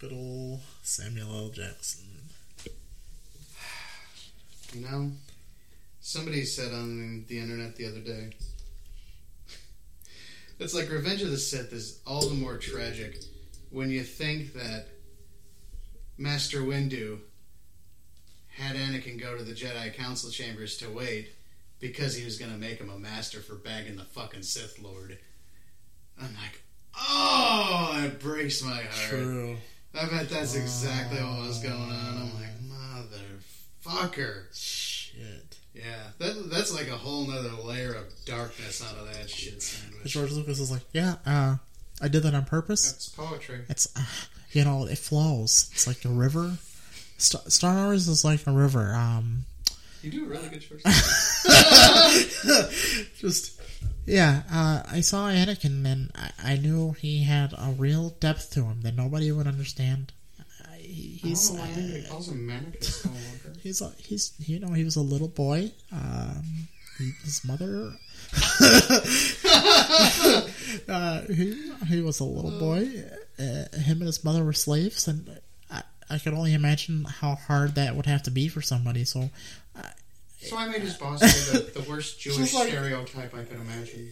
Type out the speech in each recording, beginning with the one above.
Good old Samuel L. Jackson. You know, somebody said on the internet the other day. It's like Revenge of the Sith is all the more tragic when you think that Master Windu had Anakin go to the Jedi Council chambers to wait because he was going to make him a master for bagging the fucking Sith Lord. I'm like, oh, it breaks my heart. True. I bet that's exactly what was going on. I'm like, motherfucker. Shit. Yeah, that, that's like a whole nother layer of darkness out of that shit sandwich. George Lucas is like, yeah, uh, I did that on purpose. That's poetry. It's, uh, you know, it flows. It's like a river. Star, Star Wars is like a river. Um, You do a really good choice. just yeah uh, i saw anakin and I, I knew he had a real depth to him that nobody would understand. I, he's I don't know why anybody calls him Skywalker. he's a, he's you know he was a little boy. Um, he, his mother. Uh, he, he was a little boy. Uh, him and his mother were slaves and I, I could only imagine how hard that would have to be for somebody so So I made his boss the, the worst Jewish like- stereotype I could imagine.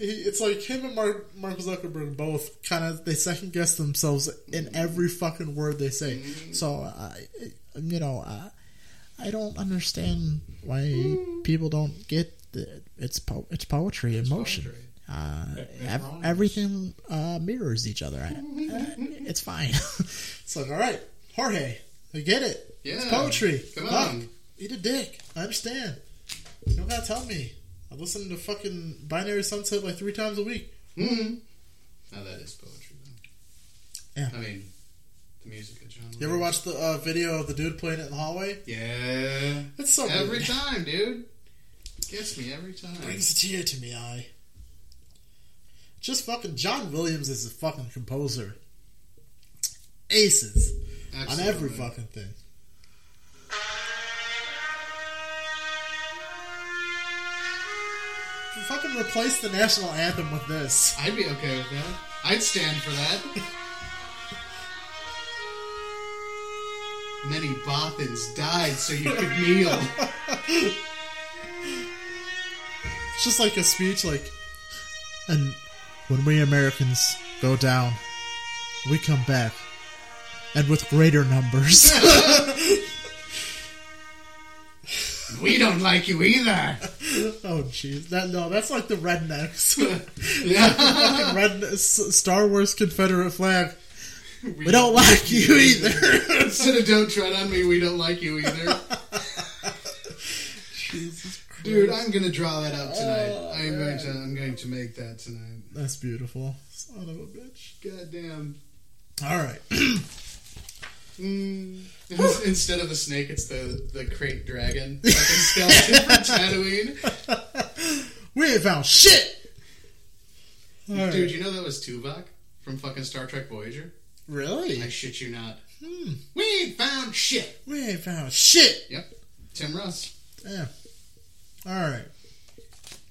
it's like him and Mark, Mark Zuckerberg both kind of they second guess themselves in every fucking word they say. So, uh, you know, uh, I don't understand why people don't get the, it's po- it's poetry, emotion. poetry. Uh, ev- everything uh, mirrors each other. I, uh, it's fine. it's like, all right, Jorge, I get it. Yeah, It's poetry. Come Fuck. on. Eat a dick. I understand. You don't gotta tell me. I listen to fucking Binary Sunset like three times a week. Mm-hmm. Now that is poetry, though. Yeah. I mean, the music of John. You ever watch the uh, video of the dude playing it in the hallway? Yeah. It's so Every good. time, dude. Gets me every time. Brings a tear to me eye. Just fucking John Williams is a fucking composer. Aces on every fucking thing. Fucking replace the national anthem with this. I'd be okay with that. I'd stand for that. Many Bothans died so you could kneel. It's just like a speech like and when we Americans go down, we come back. And with greater numbers. We don't like you either. oh jeez. That no, that's like the rednecks. Yeah. Red Star Wars Confederate flag. We don't like you either. Instead of don't tread on me, we don't like you either. Jesus Christ. Dude, I'm gonna draw that up tonight. Oh, I'm going to I'm going to make that tonight. That's beautiful. Son of a bitch. Goddamn. Alright. Mm. Instead of the snake, it's the the krayt dragon. Fucking skeleton from Tatooine. we ain't found shit! Alright. Dude, you know that was Tuvok from fucking Star Trek Voyager? Really? I shit you not. Hmm. We ain't found shit. We ain't found shit! Yep. Tim Russ. Yeah. Alright.